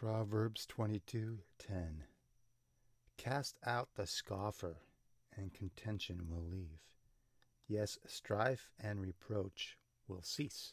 Proverbs 22:10 Cast out the scoffer, and contention will leave. Yes, strife and reproach will cease.